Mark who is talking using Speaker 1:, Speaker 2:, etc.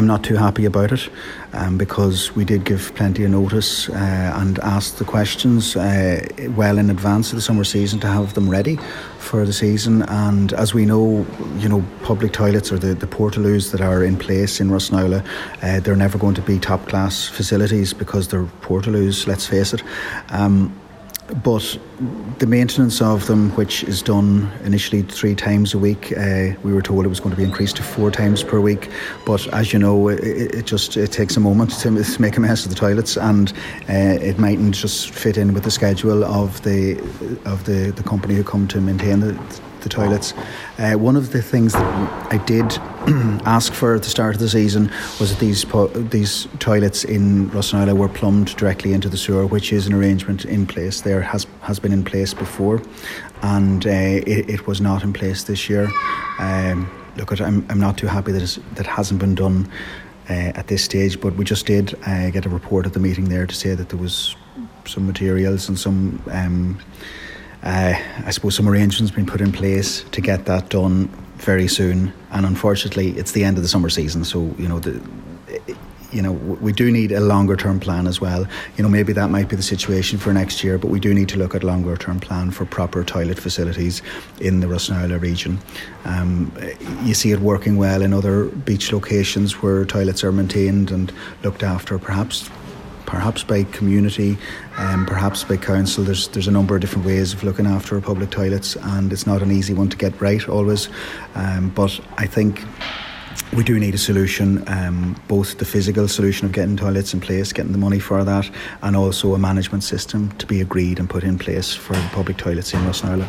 Speaker 1: I'm not too happy about it um, because we did give plenty of notice uh, and asked the questions uh, well in advance of the summer season to have them ready for the season. And as we know, you know, public toilets or the, the portaloos that are in place in Rossnowlagh, uh, they're never going to be top class facilities because they're portaloos, let's face it. Um, but the maintenance of them, which is done initially three times a week, uh, we were told it was going to be increased to four times per week. But as you know, it, it just it takes a moment to make a mess of the toilets, and uh, it mightn't just fit in with the schedule of the of the, the company who come to maintain the the toilets. Uh, one of the things that I did ask for at the start of the season was that these po- these toilets in Rossnowlagh were plumbed directly into the sewer, which is an arrangement in place. There has has been in place before, and uh, it, it, was not in place this year. Um, look, I'm I'm not too happy that that hasn't been done. Uh, at this stage, but we just did uh, get a report at the meeting there to say that there was some materials and some um, uh, I suppose some arrangements have been put in place to get that done very soon. And unfortunately, it's the end of the summer season, so you know the. You know, we do need a longer term plan as well. You know, maybe that might be the situation for next year, but we do need to look at longer term plan for proper toilet facilities in the Rossnowlagh region. Um, you see it working well in other beach locations where toilets are maintained and looked after, perhaps perhaps by community, um, perhaps by council. There's there's a number of different ways of looking after public toilets, and it's not an easy one to get right always. Um, but I think we do need a solution, um, both the physical solution of getting toilets in place, getting the money for that, and also a management system to be agreed and put in place for public toilets in Rossnowlagh.